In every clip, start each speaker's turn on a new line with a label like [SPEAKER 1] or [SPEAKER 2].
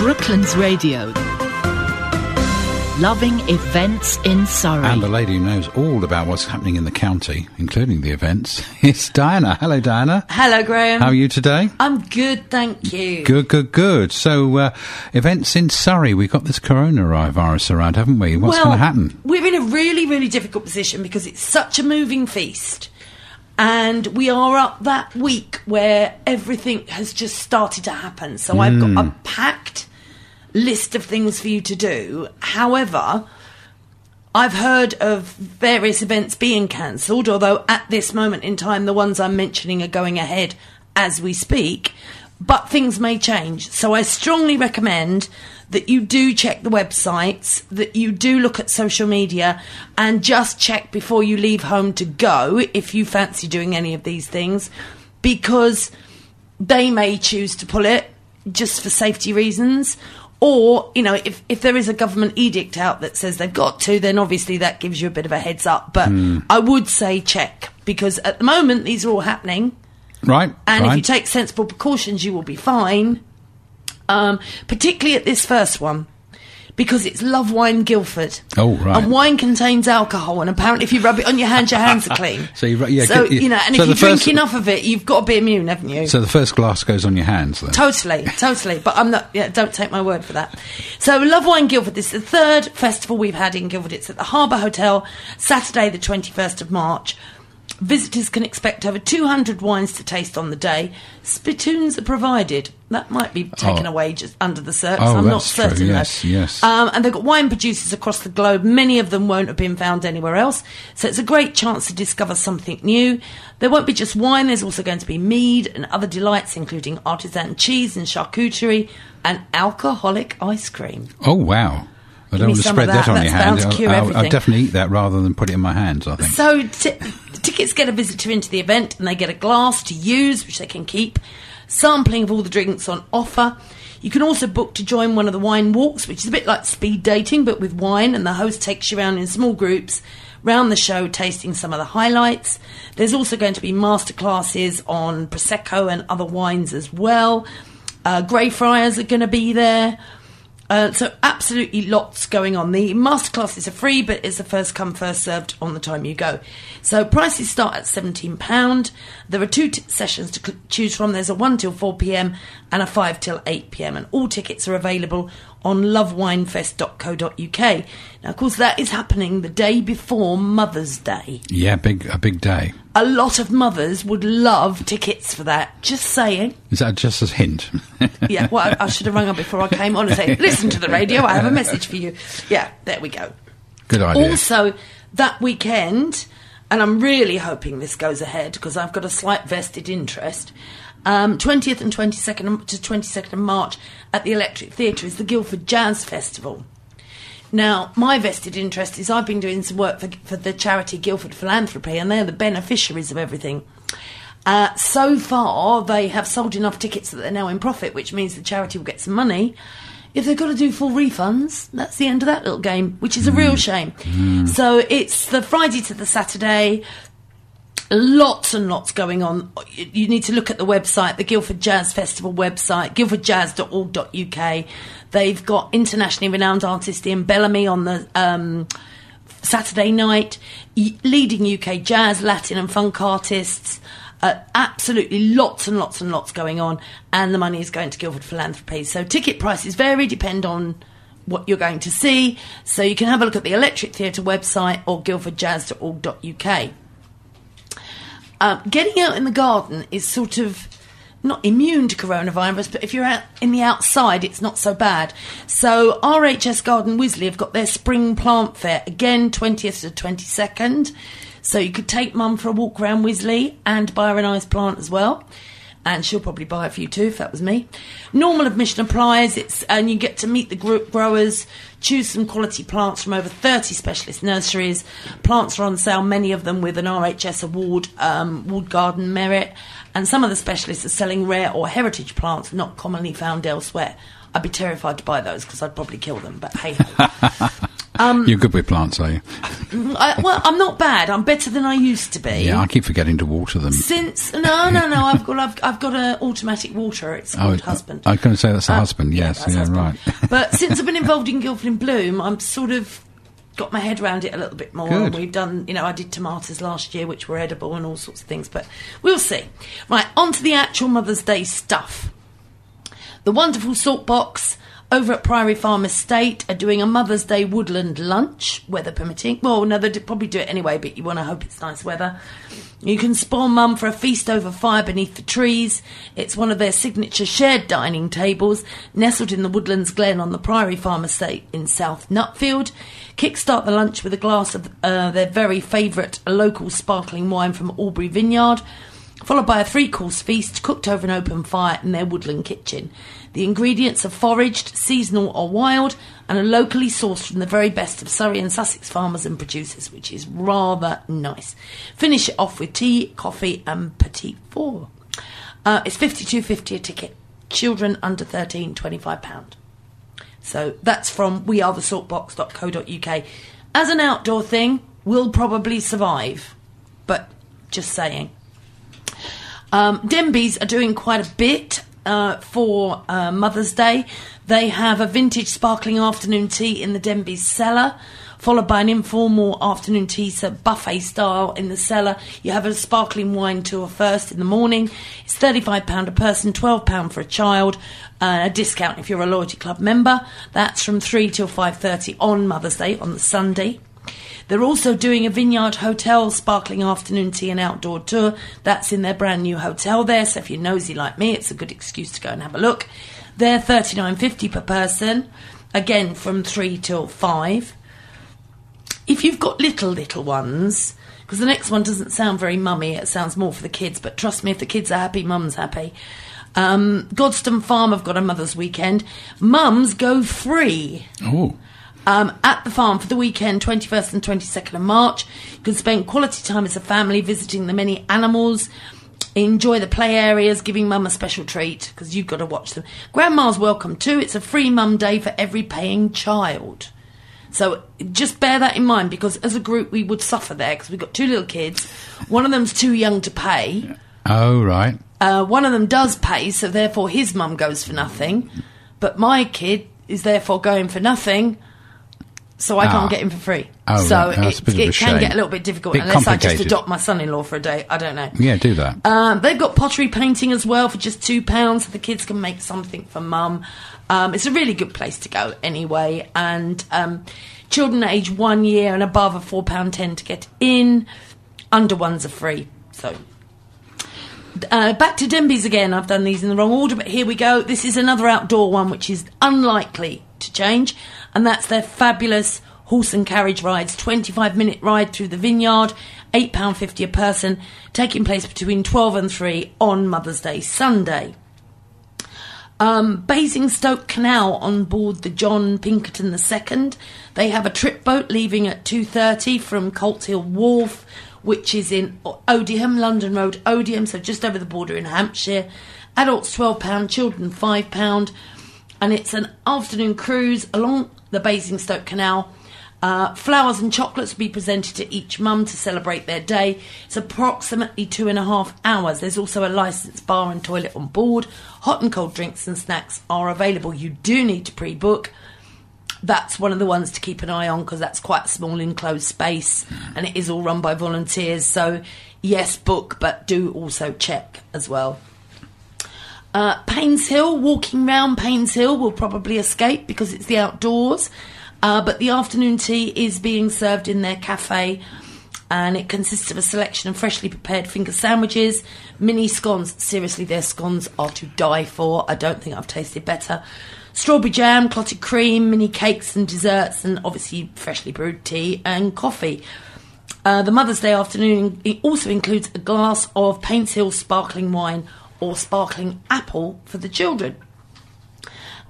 [SPEAKER 1] Brooklands Radio. Loving events in Surrey.
[SPEAKER 2] And the lady who knows all about what's happening in the county, including the events, is Diana. Hello, Diana.
[SPEAKER 3] Hello, Graham.
[SPEAKER 2] How are you today?
[SPEAKER 3] I'm good, thank you.
[SPEAKER 2] Good, good, good. So, uh, events in Surrey. We've got this coronavirus around, haven't we? What's
[SPEAKER 3] well,
[SPEAKER 2] going to happen?
[SPEAKER 3] We're in a really, really difficult position because it's such a moving feast. And we are up that week where everything has just started to happen. So I've got
[SPEAKER 2] Hmm.
[SPEAKER 3] a packed list of things for you to do. However, I've heard of various events being cancelled, although at this moment in time, the ones I'm mentioning are going ahead as we speak. But things may change. So I strongly recommend that you do check the websites, that you do look at social media, and just check before you leave home to go if you fancy doing any of these things, because they may choose to pull it just for safety reasons. Or, you know, if, if there is a government edict out that says they've got to, then obviously that gives you a bit of a heads up. But I would say check, because at the moment these are all happening.
[SPEAKER 2] Right.
[SPEAKER 3] And
[SPEAKER 2] fine.
[SPEAKER 3] if you take sensible precautions, you will be fine. Um, particularly at this first one, because it's Love Wine Guildford.
[SPEAKER 2] Oh, right.
[SPEAKER 3] And wine contains alcohol, and apparently, if you rub it on your hands, your hands are clean.
[SPEAKER 2] So you yeah,
[SPEAKER 3] so you know, and
[SPEAKER 2] so
[SPEAKER 3] if you drink enough of it, you've got to be immune, haven't you?
[SPEAKER 2] so the first glass goes on your hands then.
[SPEAKER 3] Totally, totally. But I'm not. Yeah, don't take my word for that. So, Love Wine Guildford. This is the third festival we've had in Guildford. It's at the Harbour Hotel, Saturday, the 21st of March. Visitors can expect over 200 wines to taste on the day. Spittoons are provided. That might be taken
[SPEAKER 2] Oh.
[SPEAKER 3] away just under the search.
[SPEAKER 2] Oh,
[SPEAKER 3] I'm not
[SPEAKER 2] that's true.
[SPEAKER 3] certain. though.
[SPEAKER 2] Yes, yes.
[SPEAKER 3] Um, and they've got wine producers across the globe. Many of them won't have been found anywhere else. So it's a great chance to discover something new. There won't be just wine, there's also going to be mead and other delights, including artisan cheese and charcuterie and alcoholic ice cream.
[SPEAKER 2] Oh, wow. I don't want to spread that,
[SPEAKER 3] that.
[SPEAKER 2] on your hand.
[SPEAKER 3] bound to cure
[SPEAKER 2] I'll, I'll, I'll definitely eat that rather than put it in my hands, I think.
[SPEAKER 3] So t- tickets get a visitor into the event and they get a glass to use, which they can keep. Sampling of all the drinks on offer. You can also book to join one of the wine walks, which is a bit like speed dating, but with wine, and the host takes you around in small groups round the show, tasting some of the highlights. There's also going to be masterclasses on Prosecco and other wines as well. Uh, Greyfriars are going to be there. Uh, so absolutely lots going on. The masterclasses are free, but it's a first come first served on the time you go. So prices start at seventeen pound. There are two t- sessions to cl- choose from. There's a one till four pm and a five till eight pm, and all tickets are available on lovewinefest.co.uk. Now, of course, that is happening the day before Mother's Day.
[SPEAKER 2] Yeah, big a big day.
[SPEAKER 3] A lot of mothers would love tickets for that. Just saying.
[SPEAKER 2] Is that just a hint?
[SPEAKER 3] Yeah, well, I, I should have rung up before I came on and said, listen to the radio, I have a message for you. Yeah, there we go.
[SPEAKER 2] Good idea.
[SPEAKER 3] Also, that weekend, and I'm really hoping this goes ahead because I've got a slight vested interest. Um, 20th and 22nd to 22nd of March at the Electric Theatre is the Guildford Jazz Festival. Now, my vested interest is I've been doing some work for, for the charity Guildford Philanthropy, and they're the beneficiaries of everything. Uh, so far, they have sold enough tickets that they're now in profit, which means the charity will get some money. If they've got to do full refunds, that's the end of that little game, which is a real shame. So it's the Friday to the Saturday. Lots and lots going on. You need to look at the website, the Guildford Jazz Festival website, guildfordjazz.org.uk. They've got internationally renowned artist Iain Ballamy on the um, Saturday night, leading UK jazz, Latin, and funk artists. Uh, absolutely lots and lots and lots going on, and the money is going to Guildford Philanthropy. So ticket prices vary, depend on what you're going to see. So you can have a look at the Electric Theatre website or guildfordjazz.org.uk. Um, getting out in the garden is sort of not immune to coronavirus, but if you're out in the outside, it's not so bad. So RHS Garden Wisley have got their spring plant fair again, 20th to 22nd. So you could take mum for a walk around Wisley and buy her a nice plant as well. And she'll probably buy a few too if that was me. Normal admission applies. It's and you get to meet the gro- growers, choose some quality plants from over 30 specialist nurseries. Plants are on sale, many of them with an RHS award, um, Wood Garden Merit, and some of the specialists are selling rare or heritage plants not commonly found elsewhere. I'd be terrified to buy those because I'd probably kill them, but hey. Um,
[SPEAKER 2] You're good with plants, are you?
[SPEAKER 3] I, well, I'm not bad. I'm better than I used to be.
[SPEAKER 2] Yeah, I keep forgetting to water them.
[SPEAKER 3] Since no, no, no, I've got I've, I've got an automatic water. It's called
[SPEAKER 2] Oh,
[SPEAKER 3] husband.
[SPEAKER 2] I was going to say that's a
[SPEAKER 3] Uh,
[SPEAKER 2] husband. Yes,
[SPEAKER 3] that's
[SPEAKER 2] yeah,
[SPEAKER 3] husband.
[SPEAKER 2] right.
[SPEAKER 3] but since I've been involved in Guildford in Bloom, I'm sort of got my head around it a little bit more.
[SPEAKER 2] Good.
[SPEAKER 3] And we've done, you know, I did tomatoes last year, which were edible and all sorts of things. But we'll see. Right, on to the actual Mother's Day stuff. The wonderful salt box over at Priory Farm Estate are doing a Mother's Day woodland lunch, weather permitting. Well, no, they'd probably do it anyway, but you want to hope it's nice weather. You can spoil mum for a feast over fire beneath the trees. It's one of their signature shared dining tables, nestled in the Woodlands Glen on the Priory Farm Estate in South Nutfield. Kickstart the lunch with a glass of uh, their very favourite local sparkling wine from Albury Vineyard followed by a three course feast cooked over an open fire in their woodland kitchen. The ingredients are foraged, seasonal or wild, and are locally sourced from the very best of Surrey and Sussex farmers and producers, which is rather nice. Finish it off with tea, coffee, and petit four. Uh, it's fifty two fifty a ticket. Children under thirteen, twenty five pound. So that's from wearethesaltbox.co.uk. As an outdoor thing, we'll probably survive, but just saying. Um, Denbies are doing quite a bit uh, for uh, Mother's Day. They have a vintage sparkling afternoon tea in the Denbies cellar, followed by an informal afternoon tea so buffet style in the cellar. You have a sparkling wine tour first in the morning. It's £35 a person, £12 for a child, uh, a discount if you're a Loyalty Club member. That's from 3 till 5.30 on Mother's Day, on the Sunday. They're also doing a Vineyard Hotel sparkling afternoon tea and outdoor tour. That's in their brand new hotel there. So if you're nosy like me, it's a good excuse to go and have a look. They're thirty nine fifty per person, again from three till five. If you've got little little ones, because the next one doesn't sound very mummy, it sounds more for the kids. But trust me, if the kids are happy, mum's happy. Um, Godstone Farm have got a Mother's Weekend. Mums go free
[SPEAKER 2] Oh,
[SPEAKER 3] um, at the farm for the weekend, 21st and 22nd of March. You can spend quality time as a family visiting the many animals, enjoy the play areas, giving mum a special treat because you've got to watch them. Grandma's welcome too. It's a free mum day for every paying child. So just bear that in mind because as a group we would suffer there because we've got two little kids. One of them's too young to pay.
[SPEAKER 2] oh, right.
[SPEAKER 3] Uh, one of them does pay, so therefore his mum goes for nothing. But my kid is therefore going for nothing, so I
[SPEAKER 2] Ah.
[SPEAKER 3] can't get him for free.
[SPEAKER 2] Oh,
[SPEAKER 3] so
[SPEAKER 2] right.
[SPEAKER 3] It,
[SPEAKER 2] a bit of
[SPEAKER 3] it can get a little bit difficult
[SPEAKER 2] Bit
[SPEAKER 3] unless I just adopt my son-in-law for a day. I don't know.
[SPEAKER 2] Yeah, do that.
[SPEAKER 3] Um, they've got pottery painting as well for just two pounds, so the kids can make something for mum. Um, it's a really good place to go anyway, and um, children age one year and above are four pound ten to get in. Under ones are free. So uh, back to Denbies again. I've done these in the wrong order, but here we go. This is another outdoor one which is unlikely to change, and that's their fabulous horse and carriage rides. 25 minute ride through the vineyard, £8.50 a person, taking place between 12 and 3 on Mother's Day Sunday. Um, Basingstoke Canal on board the John Pinkerton II. They have a trip boat leaving at 2.30 from Colt Hill Wharf, which is in Odiham, London Road, Odiham, so just over the border in Hampshire. Adults £12, children £5. And it's an afternoon cruise along the Basingstoke Canal. Uh, flowers and chocolates will be presented to each mum to celebrate their day. It's approximately two and a half hours. There's also a licensed bar and toilet on board. Hot and cold drinks and snacks are available. You do need to pre book. That's one of the ones to keep an eye on because that's quite a small enclosed space and it is all run by volunteers. So, yes, book, but do also check as well. Uh, Painshill, walking round Painshill will probably escape because it's the outdoors. Uh, but the afternoon tea is being served in their cafe and it consists of a selection of freshly prepared finger sandwiches, mini scones. Seriously, their scones are to die for. I don't think I've tasted better. Strawberry jam, clotted cream, mini cakes and desserts, and obviously freshly brewed tea and coffee. Uh, the Mother's Day afternoon also includes a glass of Painshill sparkling wine or sparkling apple for the children.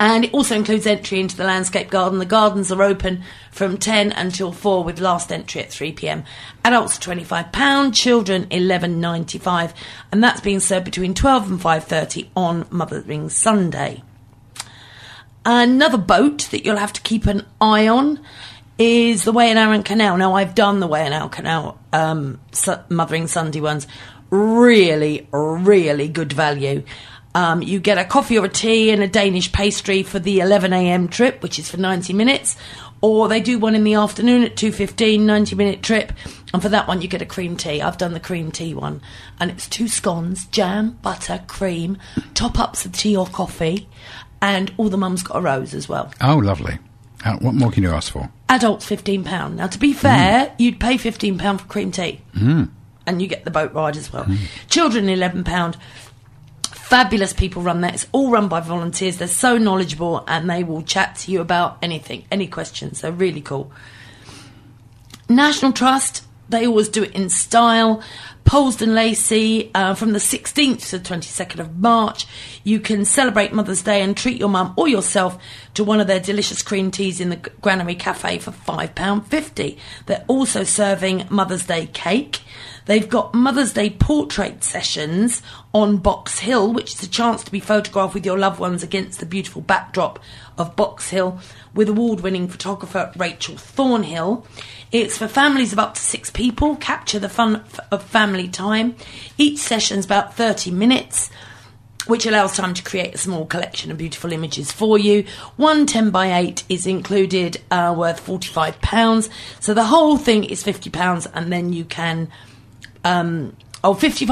[SPEAKER 3] And it also includes entry into the landscape garden. The gardens are open from 10 until 4 with last entry at 3 pm. Adults £25, children £11.95 and that's being served between 12 and 5.30 on Mothering Sunday. Another boat that you'll have to keep an eye on is the Wey and Arun Canal. Now, I've done the Wey and Arun Canal um, Mothering Sunday ones. Really, really good value. Um, you get a coffee or a tea and a Danish pastry for the 11am trip, which is for 90 minutes. Or they do one in the afternoon at 2.15, 90 minute trip. And for that one, you get a cream tea. I've done the cream tea one. And it's two scones, jam, butter, cream, top ups of tea or coffee. And all the mums got a rose as well.
[SPEAKER 2] Oh, lovely. Uh, what more can you ask for?
[SPEAKER 3] Adults fifteen pound. Now, to be fair, you'd pay fifteen pound for cream tea, mm. And you get the boat ride as well. Children eleven pound. Fabulous people run that. It's all run by volunteers. They're so knowledgeable, and they will chat to you about anything, any questions. They're really cool. National Trust, they always do it in style. Polesden Lacey, uh, from the 16th to the 22nd of March, you can celebrate Mother's Day and treat your mum or yourself to one of their delicious cream teas in the Granary Cafe for £5.50. They're also serving Mother's Day cake. They've got Mother's Day portrait sessions on Box Hill, which is a chance to be photographed with your loved ones against the beautiful backdrop of Box Hill with award winning photographer Rachel Thornhill. It's for families of up to six people. Capture the fun of family time. Each session's about 30 minutes which allows time to create a small collection of beautiful images for you. One 10 by 8 is included, uh, worth £45. So the whole thing is £50, and then you can. Um, Oh, 50,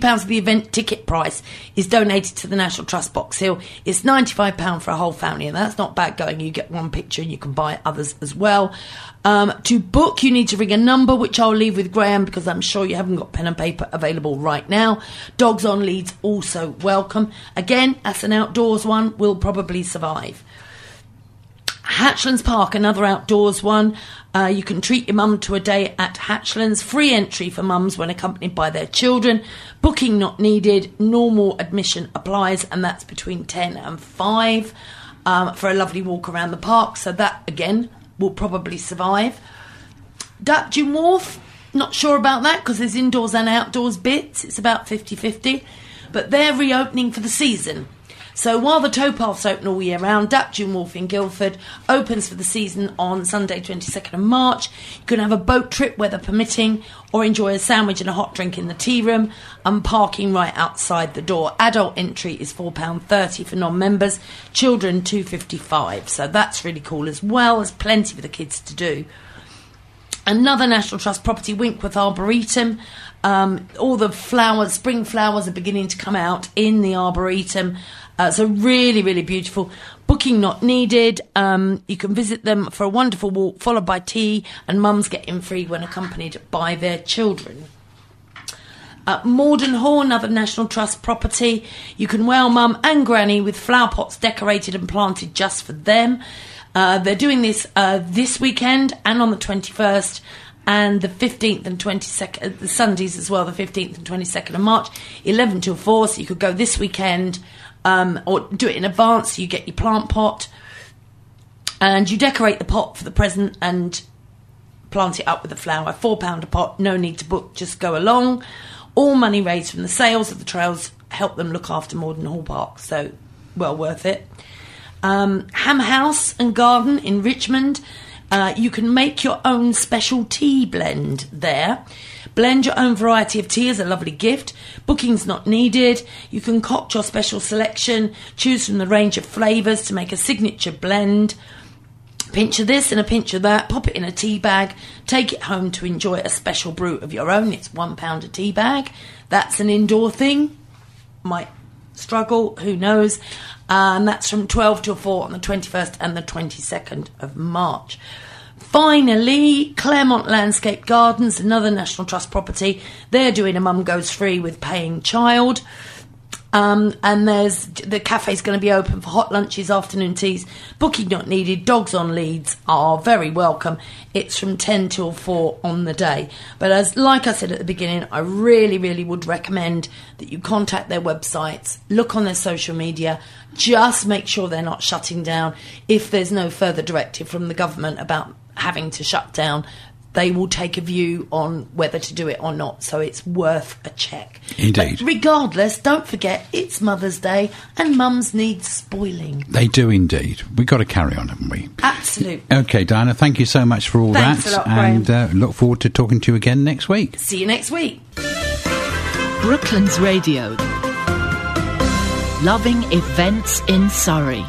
[SPEAKER 3] pounds of the event ticket price is donated to the National Trust Box Hill. It's £95 for a whole family, and that's not bad going. You get one picture and you can buy others as well. Um, to book, you need to ring a number, which I'll leave with Graham because I'm sure you haven't got pen and paper available right now. Dogs on leads also welcome. Again, as an outdoors one, will probably survive. Hatchlands Park, another outdoors one. Uh, you can treat your mum to a day at Hatchlands. Free entry for mums when accompanied by their children. Booking not needed. Normal admission applies, and that's between 10 and 5 um, for a lovely walk around the park. So that, again, will probably survive. Dapdune Wharf, not sure about that because there's indoors and outdoors bits. It's about 50 50. But they're reopening for the season. So while the towpaths open all year round, Dapdune Wharf in Guildford opens for the season on Sunday 22nd of March. You can have a boat trip, weather permitting, or enjoy a sandwich and a hot drink in the tea room and parking right outside the door. Adult entry is £4.30 for non-members, children 2.55. So that's really cool as well. There's plenty for the kids to do. Another National Trust property, Winkworth Arboretum. Um, all the flowers, spring flowers are beginning to come out in the Arboretum. Uh, so really, really beautiful. Booking not needed. Um, you can visit them for a wonderful walk, followed by tea, and mums get in free when accompanied by their children. Uh, Morden Hall, another National Trust property. You can well mum and granny with flower pots decorated and planted just for them. Uh, they're doing this uh, this weekend and on the 21st and the 15th and 22nd, uh, the Sundays as well, the 15th and 22nd of March, 11 till 4. So you could go this weekend um, or do it in advance. You get your plant pot and you decorate the pot for the present and plant it up with a flower. Four pound a pot, no need to book, just go along. All money raised from the sales of the trails help them look after Morden Hall Park, so well worth it. Um, Ham House and Garden in Richmond. Uh, you can make your own special tea blend there. Blend your own variety of tea as a lovely gift. Booking's not needed. You can concoct your special selection, choose from the range of flavours to make a signature blend. Pinch of this and a pinch of that, pop it in a tea bag, take it home to enjoy a special brew of your own. It's one pound a tea bag. That's an indoor thing. Might struggle, who knows? Uh, and that's from 12 till 4 on the 21st and the 22nd of March. Finally, Claremont Landscape Gardens, another National Trust property. They're doing a mum goes free with paying child. Um, and there's the cafe's going to be open for hot lunches, afternoon teas. Booking not needed. Dogs on leads are very welcome. It's from ten till four on the day. But as like I said at the beginning, I really, really would recommend that you contact their websites, look on their social media, just make sure they're not shutting down if there's no further directive from the government about having to shut down they will take a view on whether to do it or not. So it's worth a check.
[SPEAKER 2] Indeed.
[SPEAKER 3] But regardless, don't forget it's Mother's Day and mums need spoiling.
[SPEAKER 2] They do indeed. We've got to carry on, haven't we?
[SPEAKER 3] Absolutely.
[SPEAKER 2] Okay, Diana, thank you so much for all
[SPEAKER 3] Thanks
[SPEAKER 2] that.
[SPEAKER 3] a lot,
[SPEAKER 2] and uh, look forward to talking to you again next week.
[SPEAKER 3] See you next week.
[SPEAKER 1] Brooklands Radio. Loving events in Surrey.